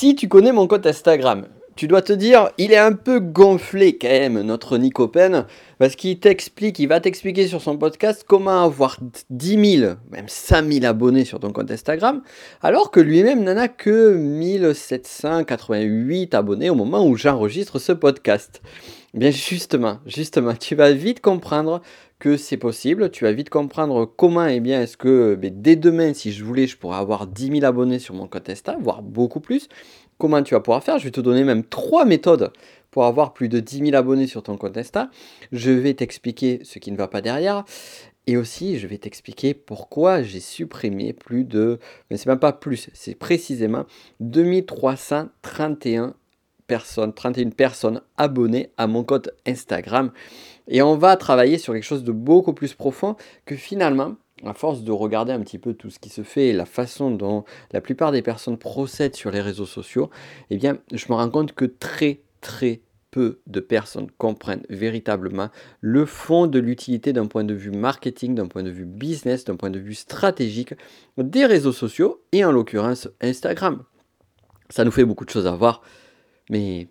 Si tu connais mon compte Instagram, tu dois te dire, il est un peu gonflé quand même, notre Nicopen, parce qu'il t'explique, il va t'expliquer sur son podcast comment avoir 10 000, même 5 000 abonnés sur ton compte Instagram, alors que lui-même n'en a que 1788 abonnés au moment où j'enregistre ce podcast. Bien justement, justement, tu vas vite comprendre que c'est possible. Tu vas vite comprendre comment et eh bien est-ce que ben, dès demain, si je voulais, je pourrais avoir 10 000 abonnés sur mon compte voire beaucoup plus. Comment tu vas pouvoir faire? Je vais te donner même trois méthodes pour avoir plus de 10 000 abonnés sur ton compte. Je vais t'expliquer ce qui ne va pas derrière. Et aussi, je vais t'expliquer pourquoi j'ai supprimé plus de, mais c'est même pas plus, c'est précisément 2331 personnes, 31 personnes abonnées à mon compte Instagram. Et on va travailler sur quelque chose de beaucoup plus profond que finalement, à force de regarder un petit peu tout ce qui se fait et la façon dont la plupart des personnes procèdent sur les réseaux sociaux, eh bien, je me rends compte que très, très peu de personnes comprennent véritablement le fond de l'utilité d'un point de vue marketing, d'un point de vue business, d'un point de vue stratégique des réseaux sociaux et en l'occurrence Instagram. Ça nous fait beaucoup de choses à voir, mais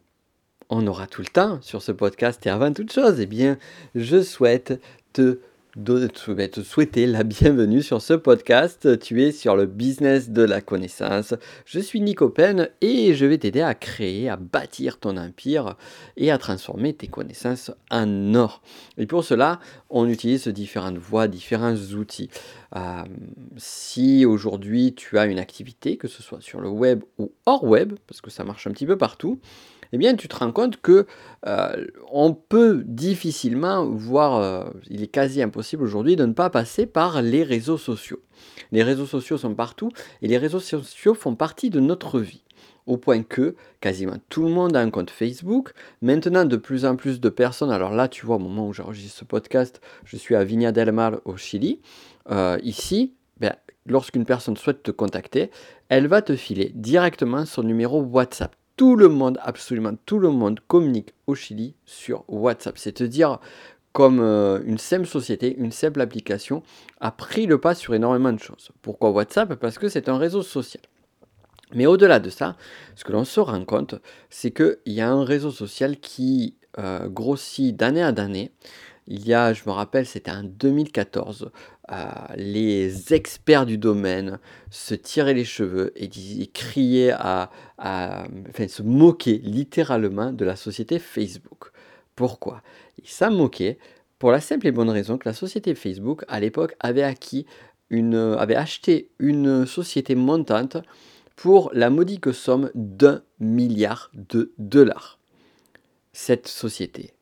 on aura tout le temps sur ce podcast. Et avant toute chose, eh bien, je souhaite te te souhaiter la bienvenue sur ce podcast. Tu es sur le business de la connaissance. Je suis Nico Pen et je vais t'aider à créer, à bâtir ton empire et à transformer tes connaissances en or. Et pour cela, on utilise différentes voies, différents outils. Euh, si aujourd'hui tu as une activité, que ce soit sur le web ou hors web, parce que ça marche un petit peu partout, eh bien tu te rends compte que euh, on peut difficilement, voire euh, il est quasi impossible aujourd'hui de ne pas passer par les réseaux sociaux. Les réseaux sociaux sont partout et les réseaux sociaux font partie de notre vie au point que quasiment tout le monde a un compte Facebook. Maintenant, de plus en plus de personnes, alors là, tu vois, au moment où j'enregistre ce podcast, je suis à Viña del Mar au Chili. Euh, ici, ben, lorsqu'une personne souhaite te contacter, elle va te filer directement son numéro WhatsApp tout le monde, absolument tout le monde communique au Chili sur WhatsApp. C'est-à-dire comme euh, une simple société, une simple application a pris le pas sur énormément de choses. Pourquoi WhatsApp? Parce que c'est un réseau social. Mais au-delà de ça, ce que l'on se rend compte, c'est qu'il y a un réseau social qui euh, grossit d'année à d'année. Il y a, je me rappelle, c'était en 2014, euh, les experts du domaine se tiraient les cheveux et, à, enfin, se moquaient littéralement de la société Facebook. Pourquoi? Ils s'en moquaient pour la simple et bonne raison que la société Facebook, à l'époque, avait une, avait acheté une société montante pour la modique somme d'un milliard de dollars. Cette société,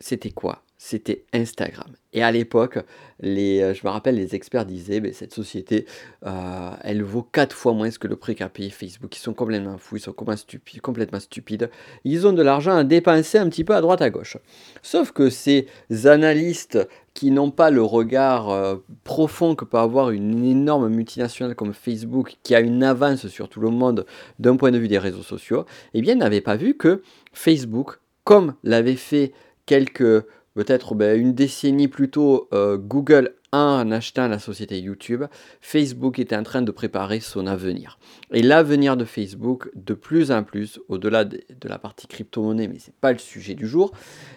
c'était quoi? C'était Instagram. Et à l'époque, les, euh, je me rappelle, les experts disaient, mais cette société, euh, elle vaut 4 fois moins que le prix qu'a payé Facebook. Ils sont complètement fous, ils sont complètement stupides. Ils ont de l'argent à dépenser un petit peu à droite à gauche. Sauf que ces analystes qui n'ont pas le regard euh, profond que peut avoir une énorme multinationale comme Facebook, qui a une avance sur tout le monde d'un point de vue des réseaux sociaux, eh bien, n'avaient pas vu que Facebook, comme l'avait fait quelques peut-être ben, une décennie plus tôt, euh, Google en achetant la société YouTube, Facebook était en train de préparer son avenir. Et l'avenir de Facebook, de plus en plus, au-delà de, la partie crypto-monnaie, mais ce n'est pas le sujet du jour,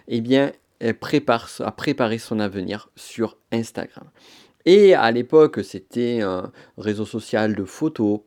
eh bien, prépare, a préparé son avenir sur Instagram. Et à l'époque, c'était un réseau social de photos,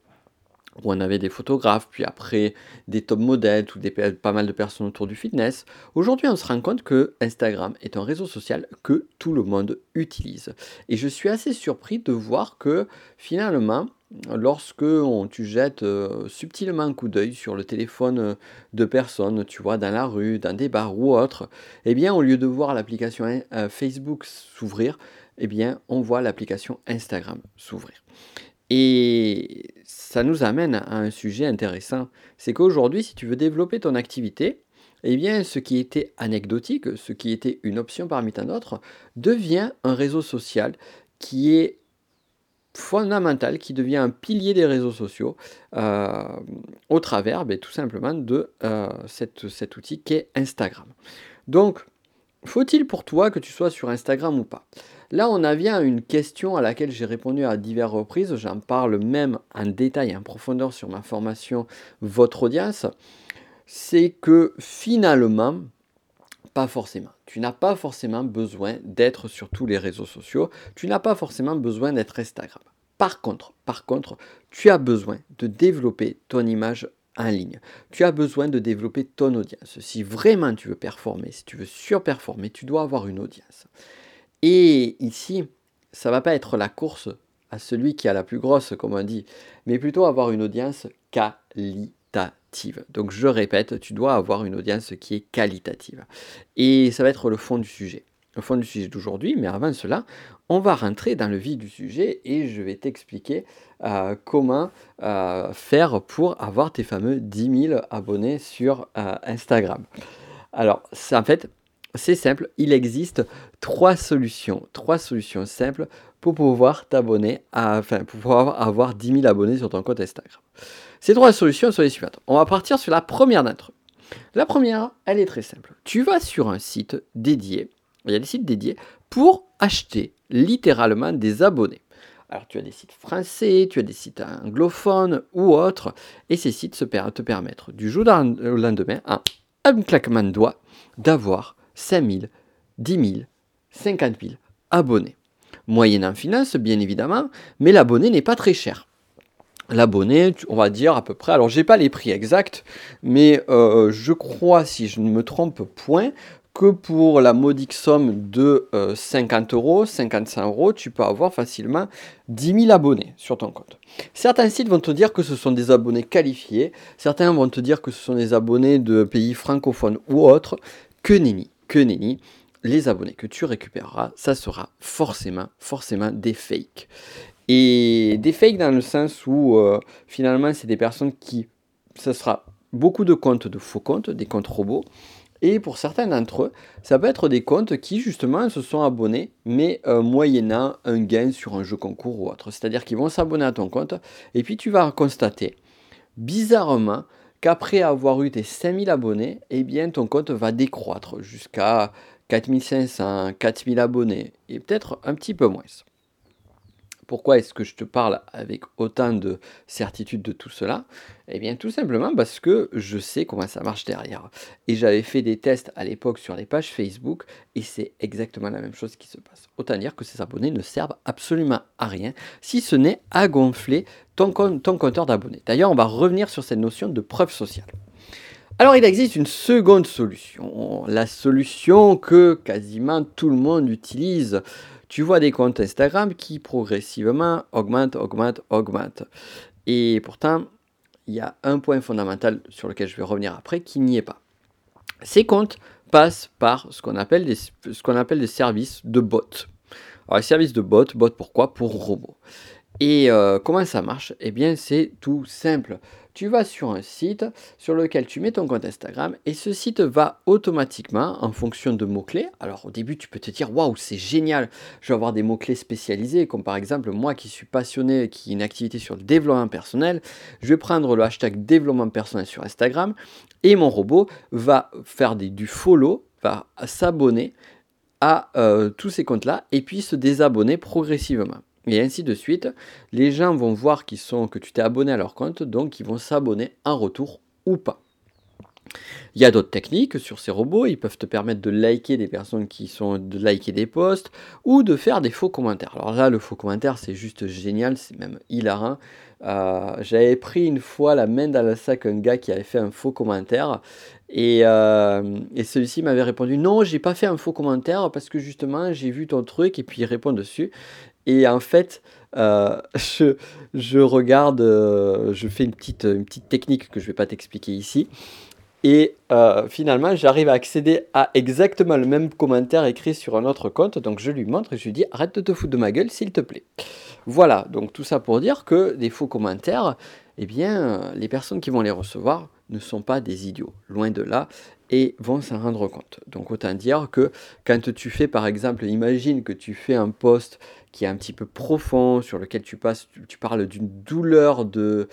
où on avait des photographes, puis après des top modèles, ou des, pas mal de personnes autour du fitness. Aujourd'hui, on se rend compte que Instagram est un réseau social que tout le monde utilise. Et je suis assez surpris de voir que finalement, lorsque tu jettes euh, subtilement un coup d'œil sur le téléphone de personnes, tu vois, dans la rue, dans des bars ou autre, eh bien, au lieu de voir l'application euh, Facebook s'ouvrir, eh bien, on voit l'application Instagram s'ouvrir. Et ça nous amène à un sujet intéressant. C'est qu'aujourd'hui, si tu veux développer ton activité, eh bien, ce qui était anecdotique, ce qui était une option parmi tant d'autres, devient un réseau social qui est fondamental, qui devient un pilier des réseaux sociaux euh, au travers ben, tout simplement de euh, cet outil qu'est Instagram. Donc, faut-il pour toi que tu sois sur Instagram ou pas? Là, on a vient une question à laquelle j'ai répondu à diverses reprises. J'en parle même en détail, en profondeur sur ma formation Votre audience. C'est que finalement, pas forcément. Tu n'as pas forcément besoin d'être sur tous les réseaux sociaux. Tu n'as pas forcément besoin d'être Instagram. Par contre, par contre, tu as besoin de développer ton image en ligne. Tu as besoin de développer ton audience. Si vraiment tu veux performer, si tu veux surperformer, tu dois avoir une audience. Et ici, ça va pas être la course à celui qui a la plus grosse, comme on dit, mais plutôt avoir une audience qualitative. Donc je répète, tu dois avoir une audience qui est qualitative. Et ça va être le fond du sujet. Le fond du sujet d'aujourd'hui, mais avant cela, on va rentrer dans le vif du sujet et je vais t'expliquer euh, comment euh, faire pour avoir tes fameux 10 000 abonnés sur euh, Instagram. Alors, en fait, c'est simple, il existe trois solutions, trois solutions simples pour pouvoir t'abonner, enfin, pour pouvoir avoir 10 000 abonnés sur ton compte Instagram. Ces trois solutions sont les suivantes. On va partir sur la première d'entre eux. La première, elle est très simple. Tu vas sur un site dédié, il y a des sites dédiés, pour acheter littéralement des abonnés. Alors tu as des sites français, tu as des sites anglophones ou autres, et ces sites te permettent du jour au lendemain, à un claquement de doigts, d'avoir 5 000, 10 000, 50 000 abonnés. Moyennant finance, bien évidemment, mais l'abonné n'est pas très cher. L'abonné, on va dire à peu près, alors j'ai pas les prix exacts, mais euh, je crois, si je ne me trompe point, que pour la modique somme de 50 euh, euros, 55 euros, tu peux avoir facilement 10 000 abonnés sur ton compte. Certains sites vont te dire que ce sont des abonnés qualifiés, certains vont te dire que ce sont des abonnés de pays francophones ou autres. Que nenni, que nenni, les abonnés que tu récupéreras, ça sera forcément, forcément des fakes. Et des fakes dans le sens où euh, finalement c'est des personnes qui, ça sera beaucoup de comptes de faux comptes, des comptes robots, et pour certains d'entre eux, ça peut être des comptes qui justement se sont abonnés, mais euh, moyennant un gain sur un jeu concours ou autre. C'est-à-dire qu'ils vont s'abonner à ton compte, et puis tu vas constater, bizarrement, qu'après avoir eu tes 5000 abonnés, eh bien ton compte va décroître jusqu'à 4500, 4000 abonnés, et peut-être un petit peu moins. Pourquoi est-ce que je te parle avec autant de certitude de tout cela? Eh bien tout simplement parce que je sais comment ça marche derrière. Et j'avais fait des tests à l'époque sur les pages Facebook et c'est exactement la même chose qui se passe. Autant dire que ces abonnés ne servent absolument à rien si ce n'est à gonfler ton, compteur d'abonnés. D'ailleurs on va revenir sur cette notion de preuve sociale. Alors il existe une seconde solution, la solution que quasiment tout le monde utilise tu vois des comptes Instagram qui progressivement augmentent, augmentent, augmentent. Et pourtant, il y a un point fondamental sur lequel je vais revenir après qui n'y est pas. Ces comptes passent par ce qu'on appelle, des, ce qu'on appelle des services de bots. Alors les services de bots, bots pourquoi? Pour robots. Et euh, comment ça marche? Eh bien c'est tout simple tu vas sur un site sur lequel tu mets ton compte Instagram et ce site va automatiquement en fonction de mots-clés. Alors au début, tu peux te dire waouh, c'est génial, je vais avoir des mots-clés spécialisés, comme par exemple moi qui suis passionné, qui ai une activité sur le développement personnel, je vais prendre le hashtag développement personnel sur Instagram et mon robot va faire du follow, va s'abonner à euh, tous ces comptes-là et puis se désabonner progressivement et ainsi de suite. Les gens vont voir sont, que tu t'es abonné à leur compte, donc ils vont s'abonner en retour ou pas. Il y a d'autres techniques sur ces robots, ils peuvent te permettre de liker des personnes qui sont de liker des posts ou de faire des faux commentaires. Alors là, le faux commentaire, c'est juste génial, c'est même hilarant. Euh, j'avais pris une fois la main dans le sac un gars qui avait fait un faux commentaire et, euh, et celui-ci m'avait répondu non, j'ai pas fait un faux commentaire parce que justement j'ai vu ton truc et puis il répond dessus. Et en fait, euh, je, je, regarde, euh, je fais une petite, une petite technique que je ne vais pas t'expliquer ici. Et euh, finalement, j'arrive à accéder à exactement le même commentaire écrit sur un autre compte. Donc je lui montre et je lui dis arrête de te foutre de ma gueule, s'il te plaît. Voilà, donc tout ça pour dire que des faux commentaires, eh bien, les personnes qui vont les recevoir ne sont pas des idiots, loin de là et vont s'en rendre compte. Donc autant dire que quand tu fais par exemple, imagine que tu fais un post qui est un petit peu profond, sur lequel tu, passes, tu, parles d'une douleur de,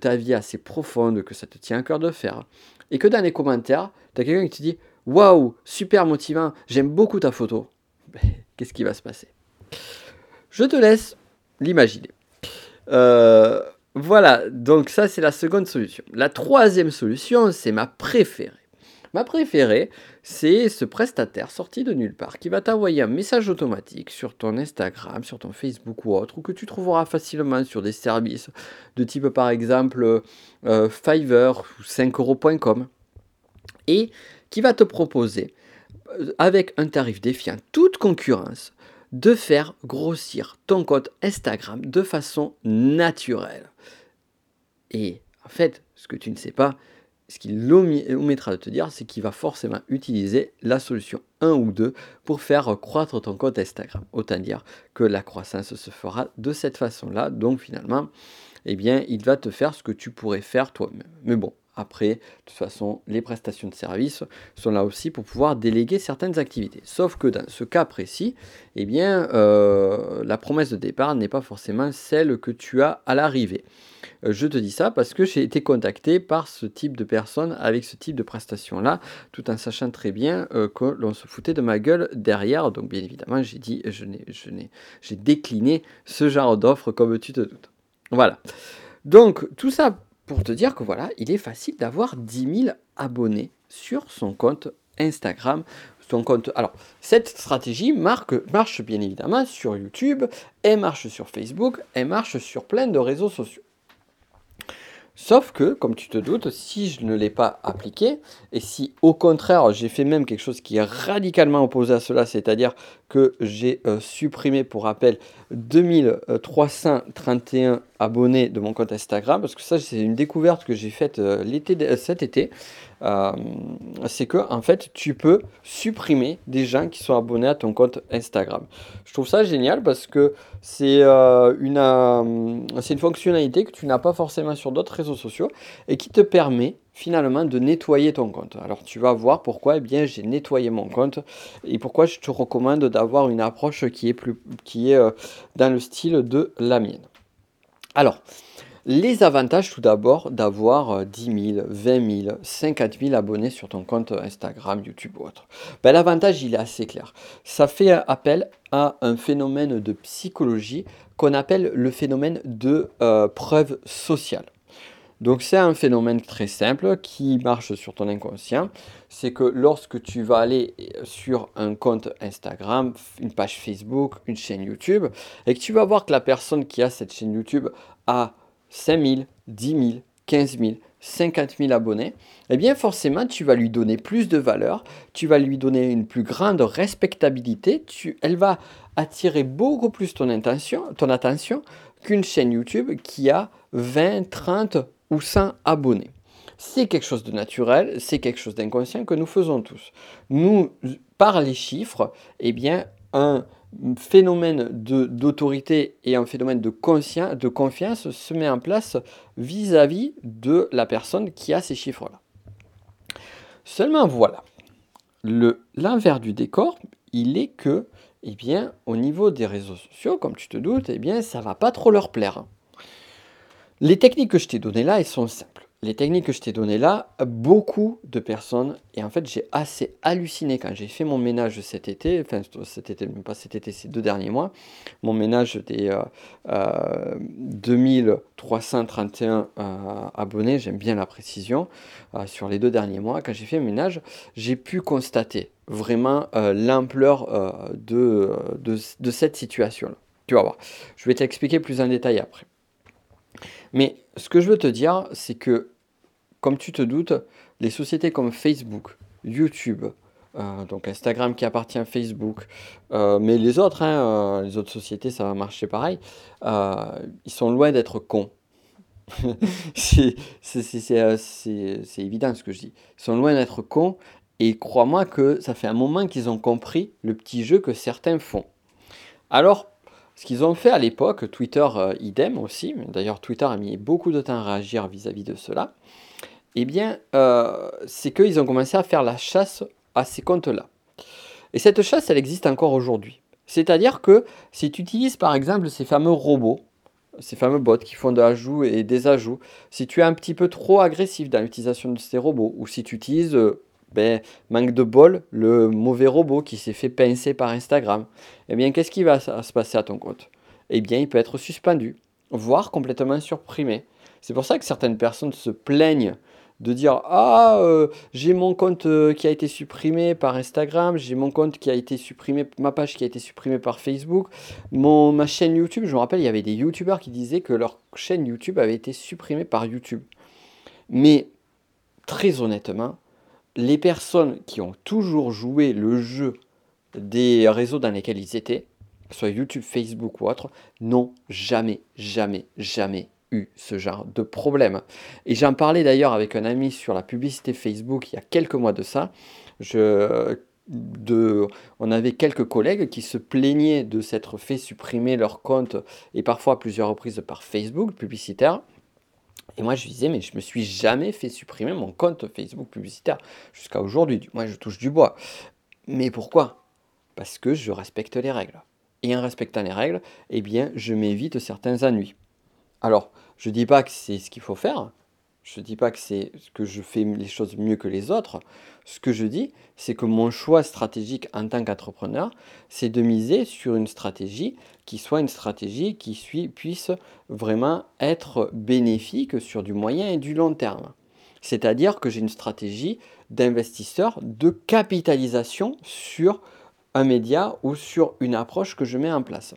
ta vie assez profonde, que ça te tient à cœur de faire, et que dans les commentaires, tu as quelqu'un qui te dit Waouh, super motivant, j'aime beaucoup ta photo. Ben, qu'est-ce qui va se passer? Je te laisse l'imaginer. Euh, voilà, donc ça c'est la seconde solution. La troisième solution, c'est ma préférée. Ma préférée, c'est ce prestataire sorti de nulle part qui va t'envoyer un message automatique sur ton Instagram, sur ton Facebook ou autre, ou que tu trouveras facilement sur des services de type par exemple euh, Fiverr ou 5euros.com, et qui va te proposer, euh, avec un tarif défiant toute concurrence, de faire grossir ton compte Instagram de façon naturelle. Et en fait, ce que tu ne sais pas, ce qu'il omettra de te dire, c'est qu'il va forcément utiliser la solution 1 ou 2 pour faire croître ton compte Instagram. Autant dire que la croissance se fera de cette façon-là. Donc finalement, eh bien, il va te faire ce que tu pourrais faire toi-même. Mais bon, après, de toute façon, les prestations de services sont là aussi pour pouvoir déléguer certaines activités. Sauf que dans ce cas précis, eh bien, euh, la promesse de départ n'est pas forcément celle que tu as à l'arrivée. Euh, je te dis ça parce que j'ai été contacté par ce type de personnes avec ce type de prestations-là, tout en sachant très bien euh, que l'on se foutait de ma gueule derrière. Donc, bien évidemment, j'ai dit, je n'ai, je n'ai, j'ai décliné ce genre d'offre comme tu te doutes. Voilà. Donc, tout ça pour te dire que voilà, il est facile d'avoir 10 000 abonnés sur son compte Instagram. Alors, cette stratégie marque, marche bien évidemment sur YouTube, elle marche sur Facebook, elle marche sur plein de réseaux sociaux. Sauf que, comme tu te doutes, si je ne l'ai pas appliqué, et si au contraire j'ai fait même quelque chose qui est radicalement opposé à cela, c'est-à-dire que j'ai euh, supprimé, pour rappel, 2331 abonnés de mon compte Instagram, parce que ça c'est une découverte que j'ai faite euh, l'été, cet été, euh, c'est que en fait tu peux supprimer des gens qui sont abonnés à ton compte Instagram. Je trouve ça génial parce que c'est euh, une, euh, c'est une fonctionnalité que tu n'as pas forcément sur d'autres réseaux sociaux et qui te permet finalement de nettoyer ton compte. Alors tu vas voir pourquoi eh bien j'ai nettoyé mon compte et pourquoi je te recommande d'avoir une approche qui est plus qui est dans le style de la mienne. Alors, les avantages tout d'abord d'avoir 10 000, 20 000, 50 000 abonnés sur ton compte Instagram, YouTube ou autre. Ben, L'avantage, il est assez clair. Ça fait appel à un phénomène de psychologie qu'on appelle le phénomène de euh, preuve sociale. Donc c'est un phénomène très simple qui marche sur ton inconscient. C'est que lorsque tu vas aller sur un compte Instagram, une page Facebook, une chaîne YouTube, et que tu vas voir que la personne qui a cette chaîne YouTube a 5 000, 10 000, 15 000, 50 000 abonnés, eh bien forcément tu vas lui donner plus de valeur, tu vas lui donner une plus grande respectabilité, elle va attirer beaucoup plus ton, intention, ton attention qu'une chaîne YouTube qui a 20, 30 ou 100 abonnés. C'est quelque chose de naturel, c'est quelque chose d'inconscient que nous faisons tous. Nous, par les chiffres, eh bien, un phénomène d'autorité et un phénomène de, de confiance se met en place vis-à-vis de la personne qui a ces chiffres-là. Seulement voilà, l'envers du décor, il est que, eh bien, au niveau des réseaux sociaux, comme tu te doutes, eh bien, ça va pas trop leur plaire. Les techniques que je t'ai données là, elles sont simples les techniques que je t'ai données là, beaucoup de personnes, et en fait j'ai assez halluciné quand j'ai fait mon ménage cet été, enfin cet été, même pas cet été, ces deux derniers mois, mon ménage des 2331 euh, euh, abonnés, j'aime bien la précision, euh, sur les deux derniers mois, quand j'ai fait le ménage, j'ai pu constater vraiment l'ampleur de, de, de cette situation-là. Tu vas voir, je vais t'expliquer plus en détail après. Mais ce que je veux te dire, c'est que, comme tu te doutes, les sociétés comme Facebook, YouTube, euh, donc Instagram qui appartient à Facebook, euh, mais les autres, hein, euh, les autres sociétés, ça va marcher pareil, ils sont loin d'être cons. c'est évident ce que je dis. Ils sont loin d'être cons et crois-moi que ça fait un moment qu'ils ont compris le petit jeu que certains font. Alors, ce qu'ils ont fait à l'époque, Twitter euh, idem aussi, d'ailleurs Twitter a mis beaucoup de temps à réagir vis-à-vis de cela, eh bien, euh, c'est qu'ils ont commencé à faire la chasse à ces comptes-là. Et cette chasse, elle existe encore aujourd'hui. C'est-à-dire que si tu utilises par exemple ces fameux robots, ces fameux bots qui font de l'ajout et des ajouts, si tu es un petit peu trop agressif dans l'utilisation de ces robots, ou si tu utilises euh, ben, manque de bol, le mauvais robot qui s'est fait pincer par Instagram, eh bien, qu'est-ce qui va se passer à ton compte? Eh bien, il peut être suspendu, voire complètement supprimé. C'est pour ça que certaines personnes se plaignent de dire ah euh, j'ai mon compte euh, qui a été supprimé par Instagram, j'ai mon compte qui a été supprimé, ma page qui a été supprimée par Facebook, mon ma chaîne YouTube. Je me rappelle il y avait des YouTubeurs qui disaient que leur chaîne YouTube avait été supprimée par YouTube. Mais très honnêtement, les personnes qui ont toujours joué le jeu des réseaux dans lesquels ils étaient, soit YouTube, Facebook ou autre, n'ont jamais, jamais, jamais eu ce genre de problème. Et j'en parlais d'ailleurs avec un ami sur la publicité Facebook il y a quelques mois de ça. On avait quelques collègues qui se plaignaient de s'être fait supprimer leur compte et parfois à plusieurs reprises par Facebook publicitaire. Et moi, je disais, mais je me suis jamais fait supprimer mon compte Facebook publicitaire jusqu'à aujourd'hui. Moi, je touche du bois. Mais pourquoi? Parce que je respecte les règles. Et en respectant les règles, eh bien, je m'évite certains ennuis. Alors, je ne dis pas que c'est ce qu'il faut faire. Je ne dis pas que c'est que je fais les choses mieux que les autres. Ce que je dis, c'est que mon choix stratégique en tant qu'entrepreneur, c'est de miser sur une stratégie qui soit une stratégie qui puisse vraiment être bénéfique sur du moyen et du long terme. C'est-à-dire que j'ai une stratégie d'investisseur de capitalisation sur un média ou sur une approche que je mets en place.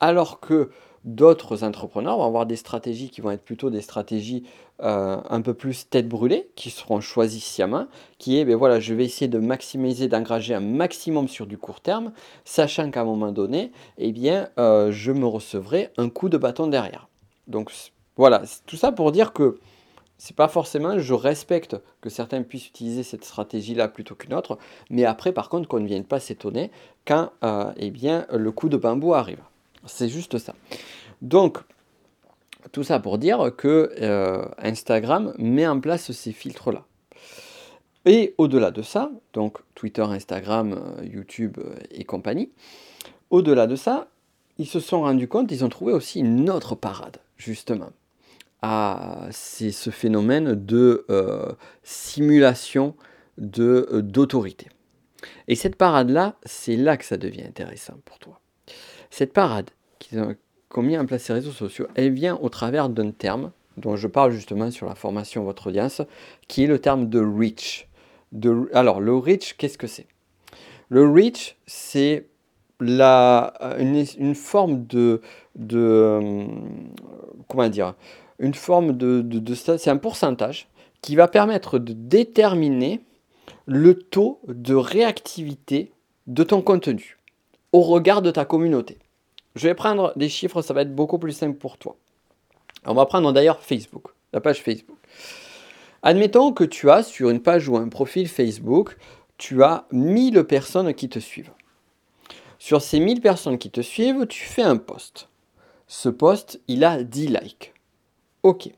Alors que D'autres entrepreneurs vont avoir des stratégies qui vont être plutôt des stratégies euh, un peu plus tête brûlée, qui seront choisies sciemment, qui est, ben voilà, je vais essayer de maximiser, d'engager un maximum sur du court terme, sachant qu'à un moment donné, eh bien, euh, je me recevrai un coup de bâton derrière. Donc voilà, tout ça pour dire que c'est pas forcément, je respecte que certains puissent utiliser cette stratégie-là plutôt qu'une autre, mais après, par contre, qu'on ne vienne pas s'étonner quand euh, eh bien, le coup de bambou arrive. C'est juste ça. Donc, tout ça pour dire que euh, Instagram met en place ces filtres-là. Et au-delà de ça, donc Twitter, Instagram, euh, YouTube euh, et compagnie, au-delà de ça, ils se sont rendus compte, ils ont trouvé aussi une autre parade, justement. C'est ce phénomène de simulation d'autorité. Et cette parade-là, c'est là que ça devient intéressant pour toi. Cette parade qu'ont mis en place ces réseaux sociaux, elle vient au travers d'un terme dont je parle justement sur la formation Votre Audience, qui est le terme de reach. De, alors, le reach, qu'est-ce que c'est? Le reach, c'est la, une, une, forme de, de euh, comment dire une forme de c'est un pourcentage qui va permettre de déterminer le taux de réactivité de ton contenu au regard de ta communauté. Je vais prendre des chiffres, ça va être beaucoup plus simple pour toi. On va prendre d'ailleurs Facebook, la page Facebook. Admettons que tu as sur une page ou un profil Facebook, tu as 1000 personnes qui te suivent. Sur ces 1000 personnes qui te suivent, tu fais un post. Ce post, il a 10 likes. Ok.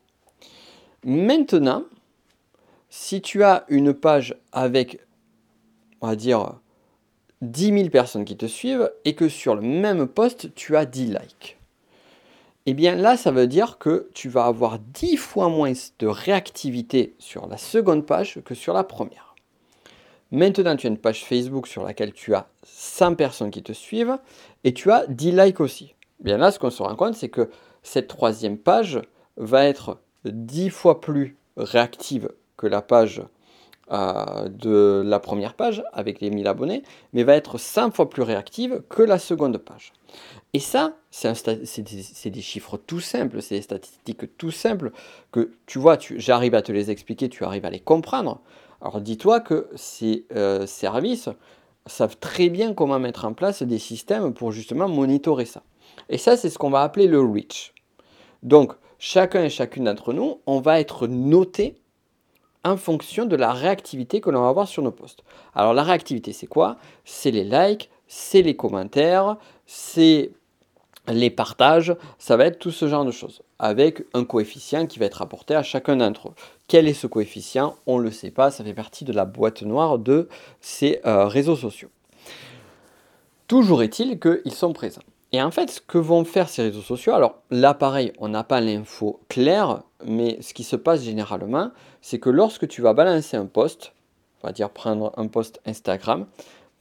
Maintenant, si tu as une page avec, on va dire, 10 000 personnes qui te suivent et que sur le même post, tu as 10 likes. Eh bien là, ça veut dire que tu vas avoir 10 fois moins de réactivité sur la seconde page que sur la première. Maintenant, tu as une page Facebook sur laquelle tu as 100 personnes qui te suivent et tu as 10 likes aussi. Eh bien là, ce qu'on se rend compte, c'est que cette troisième page va être 10 fois plus réactive que la page euh, de la première page avec les 1000 abonnés, mais va être 100 fois plus réactive que la seconde page. Et ça, c'est des, chiffres tout simples, c'est des statistiques tout simples que tu vois, j'arrive à te les expliquer, tu arrives à les comprendre. Alors dis-toi que ces euh, services savent très bien comment mettre en place des systèmes pour justement monitorer ça. Et ça, c'est ce qu'on va appeler le reach. Donc, chacun et chacune d'entre nous, on va être noté en fonction de la réactivité que l'on va avoir sur nos posts. Alors la réactivité, c'est quoi? C'est les likes, c'est les commentaires, c'est les partages, ça va être tout ce genre de choses, avec un coefficient qui va être apporté à chacun d'entre eux. Quel est ce coefficient? On ne le sait pas, ça fait partie de la boîte noire de ces euh, réseaux sociaux. Toujours est-il qu'ils sont présents. Et en fait, ce que vont faire ces réseaux sociaux, alors là pareil, on n'a pas l'info claire, mais ce qui se passe généralement, c'est que lorsque tu vas balancer un post, on va dire prendre un post Instagram,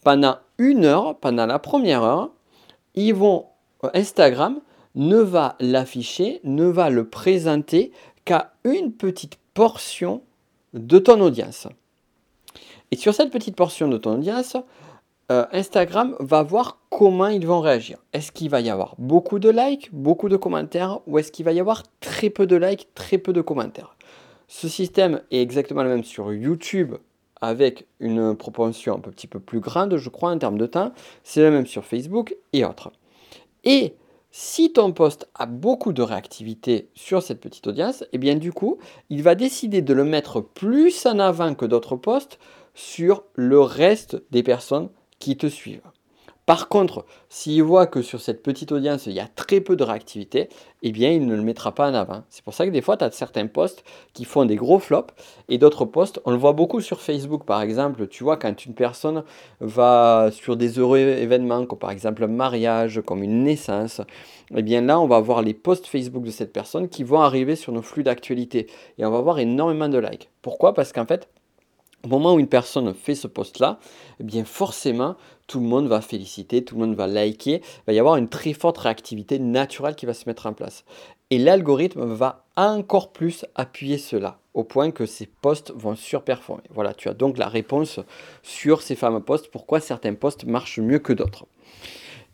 pendant une heure, pendant la première heure, euh, Instagram ne va l'afficher, ne va le présenter qu'à une petite portion de ton audience. Et sur cette petite portion de ton audience, euh, Instagram va voir comment ils vont réagir. Est-ce qu'il va y avoir beaucoup de likes, beaucoup de commentaires, ou est-ce qu'il va y avoir très peu de likes, très peu de commentaires? Ce système est exactement le même sur YouTube avec une proportion un petit peu plus grande, je crois, en termes de temps. C'est le même sur Facebook et autres. Et si ton poste a beaucoup de réactivité sur cette petite audience, et eh bien du coup, il va décider de le mettre plus en avant que d'autres postes sur le reste des personnes qui te suivent. Par contre, s'il voit que sur cette petite audience, il y a très peu de réactivité, eh bien, il ne le mettra pas en avant. C'est pour ça que des fois, tu as certains posts qui font des gros flops et d'autres posts, on le voit beaucoup sur Facebook, par exemple, tu vois, quand une personne va sur des heureux événements, comme par exemple un mariage, comme une naissance, eh bien là, on va voir les posts Facebook de cette personne qui vont arriver sur nos flux d'actualité et on va voir énormément de likes. Pourquoi? Parce qu'en fait, au moment où une personne fait ce post-là, eh bien forcément, tout le monde va féliciter, tout le monde va liker, il va y avoir une très forte réactivité naturelle qui va se mettre en place. Et l'algorithme va encore plus appuyer cela, au point que ces posts vont surperformer. Voilà, tu as donc la réponse sur ces fameux posts, pourquoi certains posts marchent mieux que d'autres.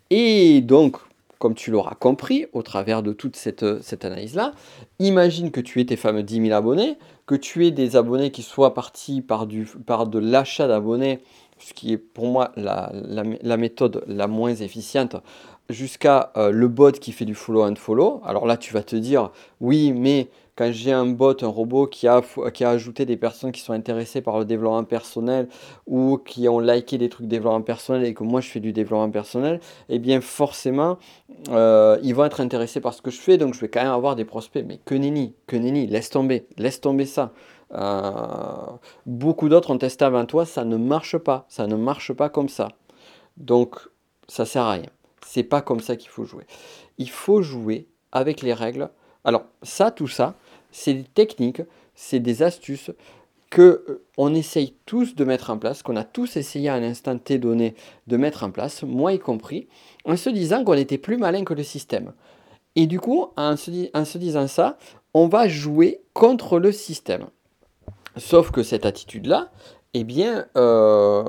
Et donc, comme tu l'auras compris au travers de toute cette, cette analyse-là, imagine que tu aies tes fameux 10 000 abonnés, que tu aies des abonnés qui soient partis par, du, par de l'achat d'abonnés, ce qui est pour moi la, la, méthode la moins efficiente, jusqu'à euh, le bot qui fait du follow and follow. Alors là, tu vas te dire, oui, mais quand j'ai un bot, un robot qui a, qui a ajouté des personnes qui sont intéressées par le développement personnel ou qui ont liké des trucs de développement personnel et que moi je fais du développement personnel, eh bien forcément, euh, ils vont être intéressés par ce que je fais, donc je vais quand même avoir des prospects. Mais que nenni, que nenni, laisse tomber, laisse tomber ça. Euh, beaucoup d'autres ont testé avant toi, ça ne marche pas, ça ne marche pas comme ça. Donc ça sert à rien. C'est pas comme ça qu'il faut jouer. Il faut jouer avec les règles. Alors ça, tout ça, c'est des techniques, c'est des astuces que euh, on essaye tous de mettre en place, qu'on a tous essayé à un instant T donné de mettre en place, moi y compris, en se disant qu'on était plus malin que le système. Et du coup, en se, disant ça, on va jouer contre le système. Sauf que cette attitude-là, eh bien, euh,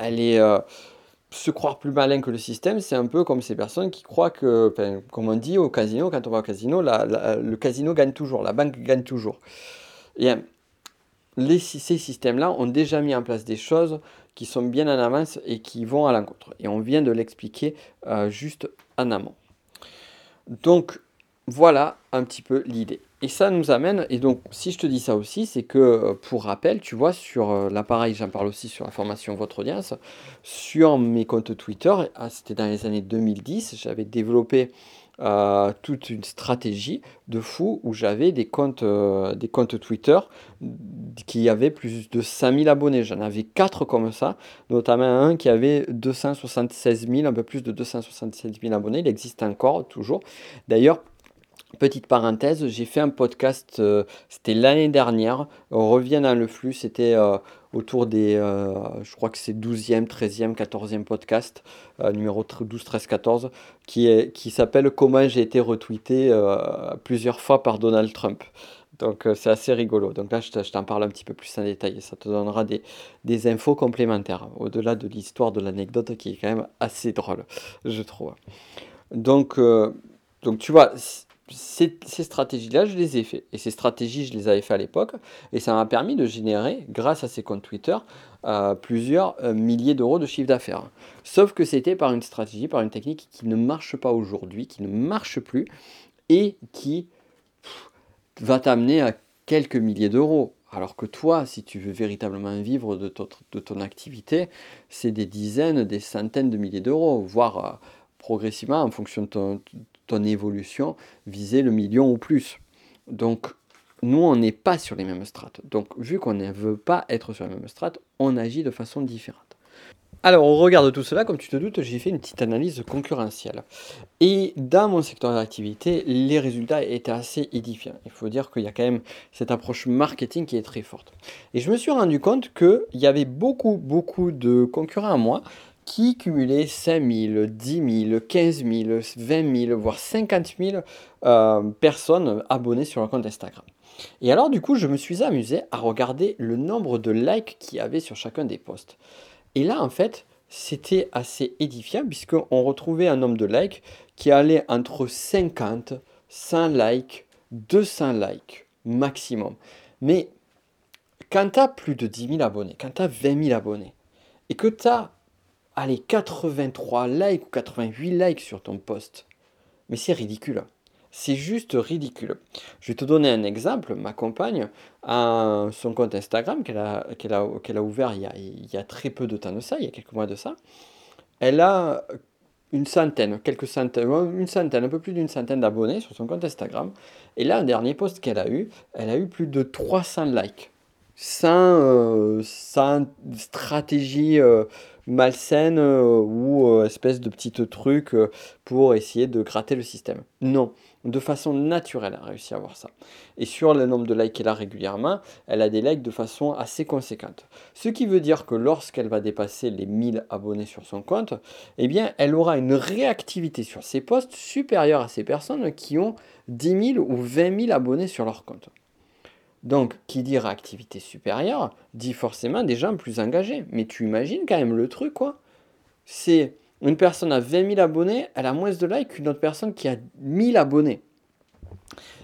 elle est, euh, se croire plus malin que le système, c'est un peu comme ces personnes qui croient que, comme on dit au casino, quand on va au casino, le casino gagne toujours, la banque gagne toujours. Et les, ces systèmes-là ont déjà mis en place des choses qui sont bien en avance et qui vont à l'encontre. Et on vient de l'expliquer euh, juste en amont. Donc voilà un petit peu l'idée. Et ça nous amène, et donc si je te dis ça aussi, c'est que euh, pour rappel, tu vois, sur euh, l'appareil, j'en parle aussi sur la formation Votre Audience, sur mes comptes Twitter, ah, c'était dans les années 2010, j'avais développé euh, toute une stratégie de fou où j'avais des comptes, des comptes Twitter qui avaient plus de 5000 abonnés. J'en avais 4 comme ça, notamment un qui avait 276 000, un peu plus de 276 000 abonnés. Il existe encore, toujours. D'ailleurs, Petite parenthèse, j'ai fait un podcast, euh, c'était l'année dernière, on revient dans le flux, c'était euh, autour des, euh, je crois que c'est 12e, 13e, 14e podcast, numéro 12, 13, 14, qui, est, qui s'appelle Comment j'ai été retweeté plusieurs fois par Donald Trump. Donc c'est assez rigolo. Donc là, je t'en parle un petit peu plus en détail. Ça te donnera des, des infos complémentaires, au-delà de l'histoire de l'anecdote qui est quand même assez drôle, je trouve. Donc, donc tu vois, ces, stratégies-là, je les ai fait. Et ces stratégies, je les avais fait à l'époque. Et ça m'a permis de générer, grâce à ces comptes Twitter, euh, plusieurs euh, milliers d'euros de chiffre d'affaires. Sauf que c'était par une stratégie, par une technique qui ne marche pas aujourd'hui, qui ne marche plus, et qui va t'amener à quelques milliers d'euros. Alors que toi, si tu veux véritablement vivre de, ton activité, c'est des dizaines, des centaines de milliers d'euros, voire euh, progressivement en fonction de ton, ton évolution viser le million ou plus. Donc, nous, on n'est pas sur les mêmes strates. Donc, vu qu'on ne veut pas être sur les mêmes strates, on agit de façon différente. Alors, au regard de tout cela, comme tu te doutes, j'ai fait une petite analyse concurrentielle. Et dans mon secteur d'activité, les résultats étaient assez édifiants. Il faut dire qu'il y a quand même cette approche marketing qui est très forte. Et je me suis rendu compte qu'il y avait beaucoup, beaucoup de concurrents à moi qui cumulaient 5 000, 10 000, 15 000, 20 000, voire 50 000 euh, personnes abonnées sur leur compte Instagram. Et alors, du coup, je me suis amusé à regarder le nombre de likes qu'il y avait sur chacun des posts. Et là, en fait, c'était assez édifiant puisqu'on retrouvait un nombre de likes qui allait entre 50, 100 likes, 200 likes maximum. Mais quand tu as plus de 10 000 abonnés, quand tu as 20 000 abonnés, et que tu as allez, 83 likes ou 88 likes sur ton post, mais c'est ridicule. C'est juste ridicule. Je vais te donner un exemple. Ma compagne a son compte Instagram qu'elle a, a, ouvert il y, a, il y, a, très peu de temps de ça, il y a quelques mois de ça. Elle a une centaine, quelques centaines, une centaine, un peu plus d'une centaine d'abonnés sur son compte Instagram. Et là, un dernier post qu'elle a eu, elle a eu plus de 300 likes. Sans, euh, stratégie euh, malsaine euh, ou espèce de petit truc pour essayer de gratter le système. Non, de façon naturelle, elle a à avoir ça. Et sur le nombre de likes qu'elle a régulièrement, elle a des likes de façon assez conséquente. Ce qui veut dire que lorsqu'elle va dépasser les 1000 abonnés sur son compte, eh bien, elle aura une réactivité sur ses posts supérieure à ces personnes qui ont 10 000 ou 20 000 abonnés sur leur compte. Donc, qui dit réactivité supérieure, dit forcément des gens plus engagés. Mais tu imagines quand même le truc, quoi. C'est une personne a 20 000 abonnés, elle a moins de likes qu'une autre personne qui a 1000 abonnés.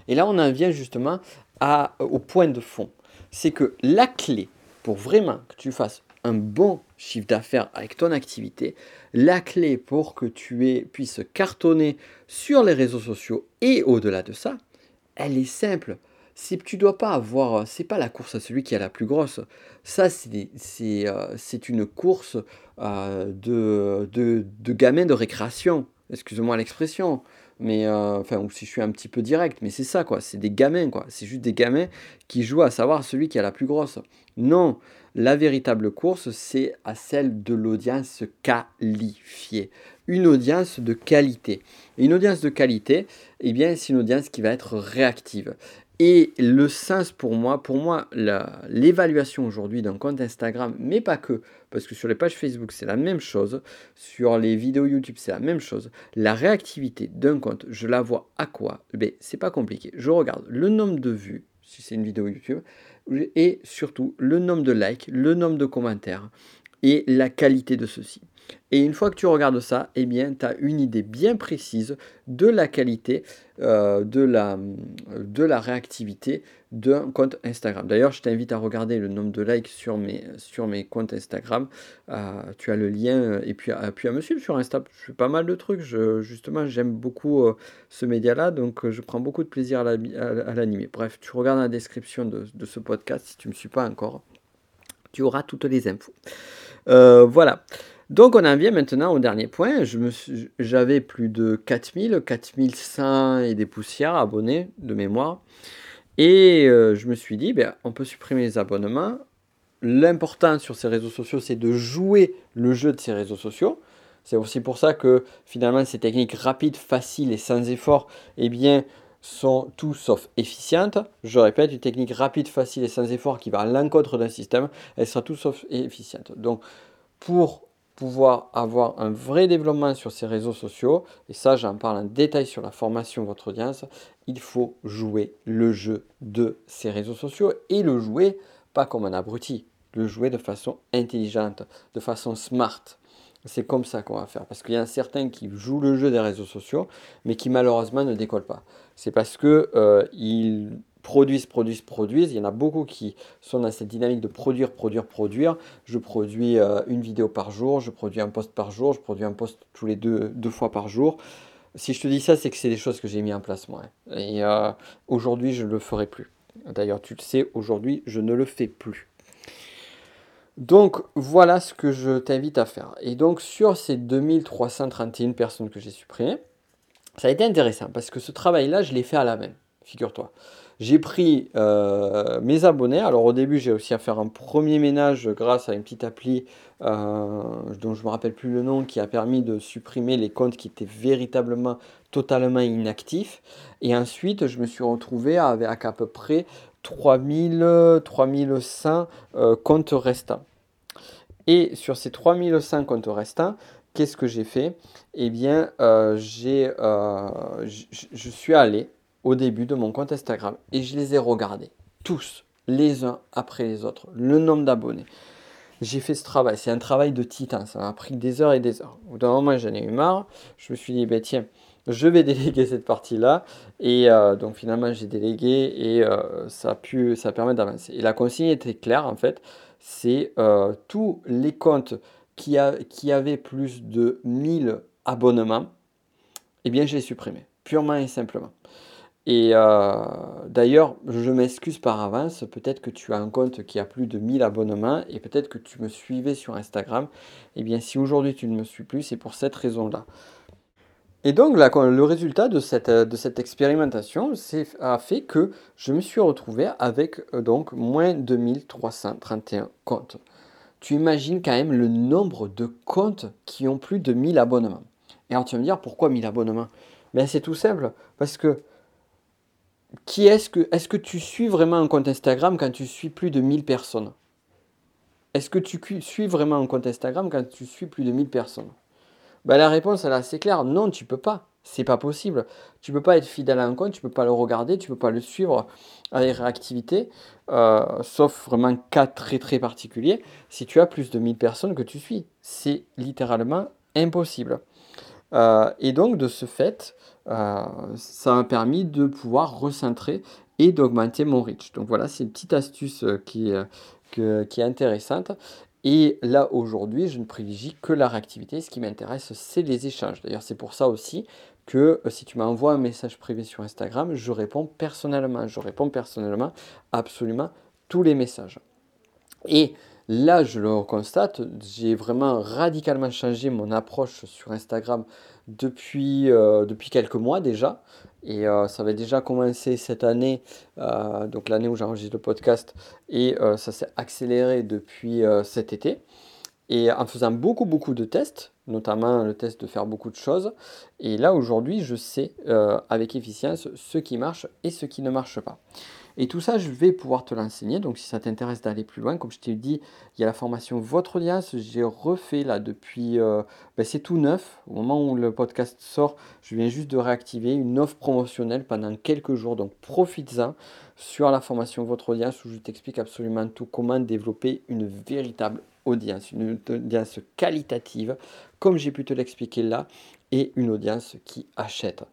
Et là, on en vient justement à, au point de fond. C'est que la clé pour vraiment que tu fasses un bon chiffre d'affaires avec ton activité, la clé pour que tu puisses cartonner sur les réseaux sociaux et au-delà de ça, elle est simple c'est tu dois pas avoir, c'est pas la course à celui qui a la plus grosse. Ça, c'est euh, une course euh, de, de, de gamins de récréation. Excuse-moi l'expression, mais euh, enfin, ou si je suis un petit peu direct, mais c'est ça quoi. C'est des gamins quoi. C'est juste des gamins qui jouent à savoir celui qui a la plus grosse. Non, la véritable course, c'est à celle de l'audience qualifiée. Une audience de qualité. une audience de qualité, eh bien, c'est une audience qui va être réactive. Et le sens pour moi, pour moi, l'évaluation aujourd'hui d'un compte Instagram, mais pas que, parce que sur les pages Facebook c'est la même chose, sur les vidéos YouTube c'est la même chose. La réactivité d'un compte, je la vois à quoi? Ben c'est pas compliqué. Je regarde le nombre de vues, si c'est une vidéo YouTube, et surtout le nombre de likes, le nombre de commentaires et la qualité de ceci. Et une fois que tu regardes ça, eh bien, tu as une idée bien précise de la qualité, euh, de, la, de la réactivité d'un compte Instagram. D'ailleurs, je t'invite à regarder le nombre de likes sur mes, sur mes comptes Instagram. Euh, tu as le lien euh, et puis, puis à me suivre sur Insta. Je fais pas mal de trucs. Je, justement, j'aime beaucoup ce média-là, donc je prends beaucoup de plaisir à l'animer. Bref, tu regardes la description de, de ce podcast si tu ne me suis pas encore. Tu auras toutes les infos. voilà. Donc on en vient maintenant au dernier point. J'avais plus de 4000, 4100 et des poussières abonnés de mémoire. Et euh, je me suis dit, ben, on peut supprimer les abonnements. L'important sur ces réseaux sociaux, c'est de jouer le jeu de ces réseaux sociaux. C'est aussi pour ça que finalement ces techniques rapides, faciles et sans effort, eh bien, sont tout sauf efficientes. Je répète, une technique rapide, facile et sans effort qui va à l'encontre d'un système, elle sera tout sauf efficiente. Donc, pour pouvoir avoir un vrai développement sur ces réseaux sociaux, et ça j'en parle en détail sur la formation votre audience, il faut jouer le jeu de ces réseaux sociaux et le jouer pas comme un abruti, le jouer de façon intelligente, de façon smart. C'est comme ça qu'on va faire. Parce qu'il y a certains qui jouent le jeu des réseaux sociaux, mais qui malheureusement ne décollent pas. C'est parce que euh, produisent, produisent, produisent. Il y en a beaucoup qui sont dans cette dynamique de produire, produire, produire. Je produis euh, une vidéo par jour, je produis un post par jour, je produis un post tous les deux, deux fois par jour. Si je te dis ça, c'est que c'est des choses que j'ai mis en place moi. Et euh, aujourd'hui, je ne le ferai plus. D'ailleurs, tu le sais, aujourd'hui, je ne le fais plus. Donc voilà ce que je t'invite à faire. Et donc sur ces 2331 personnes que j'ai supprimées, ça a été intéressant parce que ce travail-là, je l'ai fait à la main, figure-toi. J'ai pris euh, mes abonnés. Alors au début, j'ai aussi à faire un premier ménage grâce à une petite appli euh, dont je ne me rappelle plus le nom qui a permis de supprimer les comptes qui étaient véritablement totalement inactifs. Et ensuite, je me suis retrouvé avec à peu près 3000, 3100 euh, comptes restants. Et sur ces 3100 comptes restants, qu'est-ce que j'ai fait? Eh bien, j'ai, je suis allé au début de mon compte Instagram et je les ai regardés, tous, les uns après les autres, le nombre d'abonnés. J'ai fait ce travail, c'est un travail de titan, ça m'a pris des heures et des heures. Au bout d'un moment, j'en ai eu marre, je me suis dit, ben tiens, je vais déléguer cette partie-là. Et euh, donc finalement, j'ai délégué et ça, a pu, ça permet d'avancer. Et la consigne était claire, en fait, c'est tous les comptes qui, a, qui avait plus de 1000 abonnements, eh bien, je l'ai supprimé, purement et simplement. Et euh, d'ailleurs, je m'excuse par avance, peut-être que tu as un compte qui a plus de 1000 abonnements et peut-être que tu me suivais sur Instagram. Eh bien, si aujourd'hui tu ne me suis plus, c'est pour cette raison-là. Et donc, le résultat de cette, de cette expérimentation a fait que je me suis retrouvé avec euh, donc moins de 1331 comptes tu imagines quand même le nombre de comptes qui ont plus de 1000 abonnements. Et alors tu vas me dire pourquoi 1000 abonnements? Ben c'est tout simple, parce que qui est-ce que est-ce que tu suis vraiment un compte Instagram quand tu suis plus de 1000 personnes? Est-ce que tu suis vraiment un compte Instagram quand tu suis plus de 1000 personnes? Ben, la réponse elle est assez claire, non, tu peux pas. C'est pas possible. Tu peux pas être fidèle à un compte, tu peux pas le regarder, tu peux pas le suivre à les réactivités, euh, sauf vraiment cas très très particuliers, si tu as plus de 1000 personnes que tu suis. C'est littéralement impossible. Euh, et donc de ce fait, euh, ça m'a permis de pouvoir recentrer et d'augmenter mon reach. Donc voilà, c'est une petite astuce qui, qui est intéressante. Et là, aujourd'hui, je ne privilégie que la réactivité. Ce qui m'intéresse, c'est les échanges. D'ailleurs, c'est pour ça aussi que euh, si tu m'envoies un message privé sur Instagram, je réponds personnellement. Je réponds personnellement absolument tous les messages. Et là, je le constate, j'ai vraiment radicalement changé mon approche sur Instagram depuis, euh, quelques mois déjà. Et euh, ça avait déjà commencé cette année, euh, donc l'année où j'enregistre le podcast, et ça s'est accéléré depuis cet été. Et en faisant beaucoup, beaucoup de tests, notamment le test de faire beaucoup de choses. Et là, aujourd'hui, je sais avec efficience ce qui marche et ce qui ne marche pas. Et tout ça, je vais pouvoir te l'enseigner. Donc, si ça t'intéresse d'aller plus loin, comme je t'ai dit, il y a la formation Votre audience. J'ai refait là depuis. Euh, ben, c'est tout neuf. Au moment où le podcast sort, je viens juste de réactiver une offre promotionnelle pendant quelques jours. Donc, profites-en sur la formation Votre audience où je t'explique absolument tout comment développer une véritable audience, une audience qualitative, comme j'ai pu te l'expliquer là, et une audience qui achète.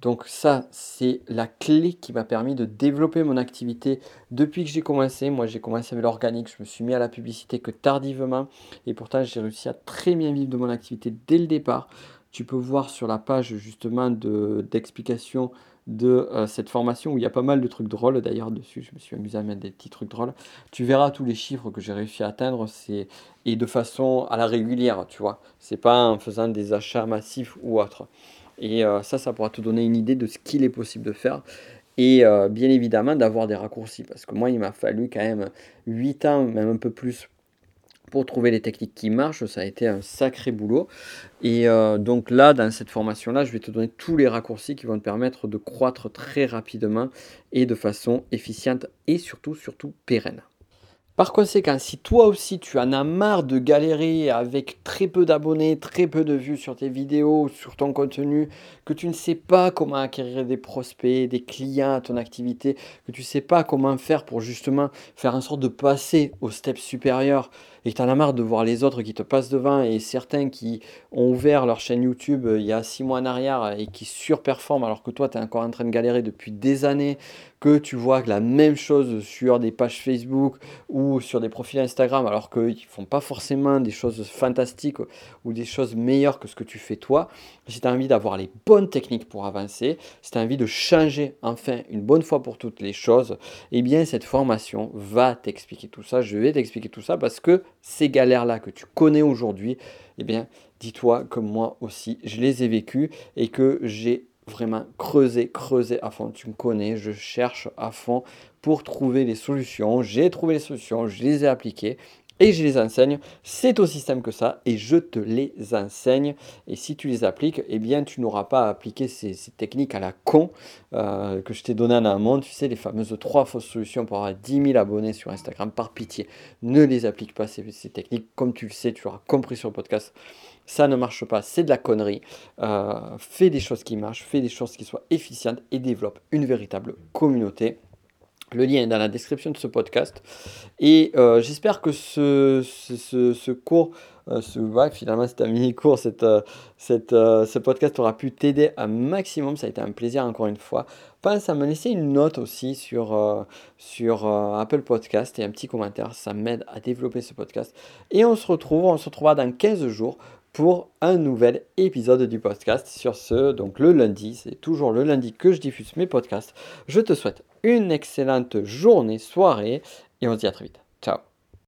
Donc ça, c'est la clé qui m'a permis de développer mon activité depuis que j'ai commencé. Moi, j'ai commencé avec l'organique, je me suis mis à la publicité que tardivement. Et pourtant, j'ai réussi à très bien vivre de mon activité dès le départ. Tu peux voir sur la page justement d'explication de, euh, cette formation où il y a pas mal de trucs drôles d'ailleurs dessus. Je me suis amusé à mettre des petits trucs drôles. Tu verras tous les chiffres que j'ai réussi à atteindre et de façon à la régulière, tu vois. C'est pas en faisant des achats massifs ou autres. Et euh, ça, ça pourra te donner une idée de ce qu'il est possible de faire. Et euh, bien évidemment d'avoir des raccourcis. Parce que moi, il m'a fallu quand même 8 ans, même un peu plus, pour trouver les techniques qui marchent. Ça a été un sacré boulot. Et euh, donc là, dans cette formation-là, je vais te donner tous les raccourcis qui vont te permettre de croître très rapidement et de façon efficiente et surtout, surtout pérenne. Par conséquent, si toi aussi tu en as marre de galérer avec très peu d'abonnés, très peu de vues sur tes vidéos, sur ton contenu, que tu ne sais pas comment acquérir des prospects, des clients à ton activité, que tu ne sais pas comment faire pour justement faire en sorte de passer au step supérieur et que tu en as marre de voir les autres qui te passent devant et certains qui ont ouvert leur chaîne YouTube euh, il y a six mois en arrière et qui surperforment alors que toi tu es encore en train de galérer depuis des années, que tu vois la même chose sur des pages Facebook ou sur des profils Instagram alors qu'ils ne font pas forcément des choses fantastiques ou des choses meilleures que ce que tu fais toi, si tu as envie d'avoir les bonnes techniques pour avancer, si tu as envie de changer enfin une bonne fois pour toutes les choses, eh bien cette formation va t'expliquer tout ça. Je vais t'expliquer tout ça parce que ces galères-là que tu connais aujourd'hui, eh bien dis-toi que moi aussi je les ai vécues et que j'ai vraiment creuser, creuser à fond. Tu me connais, je cherche à fond pour trouver les solutions. J'ai trouvé les solutions, je les ai appliquées et je les enseigne. C'est aussi simple que ça et je te les enseigne. Et si tu les appliques, eh bien tu n'auras pas à appliquer ces, techniques à la con euh, que je t'ai donné en amont. Tu sais, les fameuses trois fausses solutions pour avoir 10 000 abonnés sur Instagram. Par pitié, ne les applique pas ces, techniques. Comme tu le sais, tu l'auras compris sur le podcast. Ça ne marche pas, c'est de la connerie. Euh, fais des choses qui marchent, fais des choses qui soient efficientes et développe une véritable communauté. Le lien est dans la description de ce podcast. Et euh, j'espère que ce, ce, cours, euh, ce, finalement c'est un mini-cours, cette, euh, ce podcast aura pu t'aider un maximum. Ça a été un plaisir encore une fois. Pense à me laisser une note aussi sur, sur Apple Podcast et un petit commentaire. Ça m'aide à développer ce podcast. Et on se retrouve, on se retrouvera dans 15 jours pour un nouvel épisode du podcast. Sur ce, donc le lundi, c'est toujours le lundi que je diffuse mes podcasts. Je te souhaite une excellente journée, soirée, et on se dit à très vite.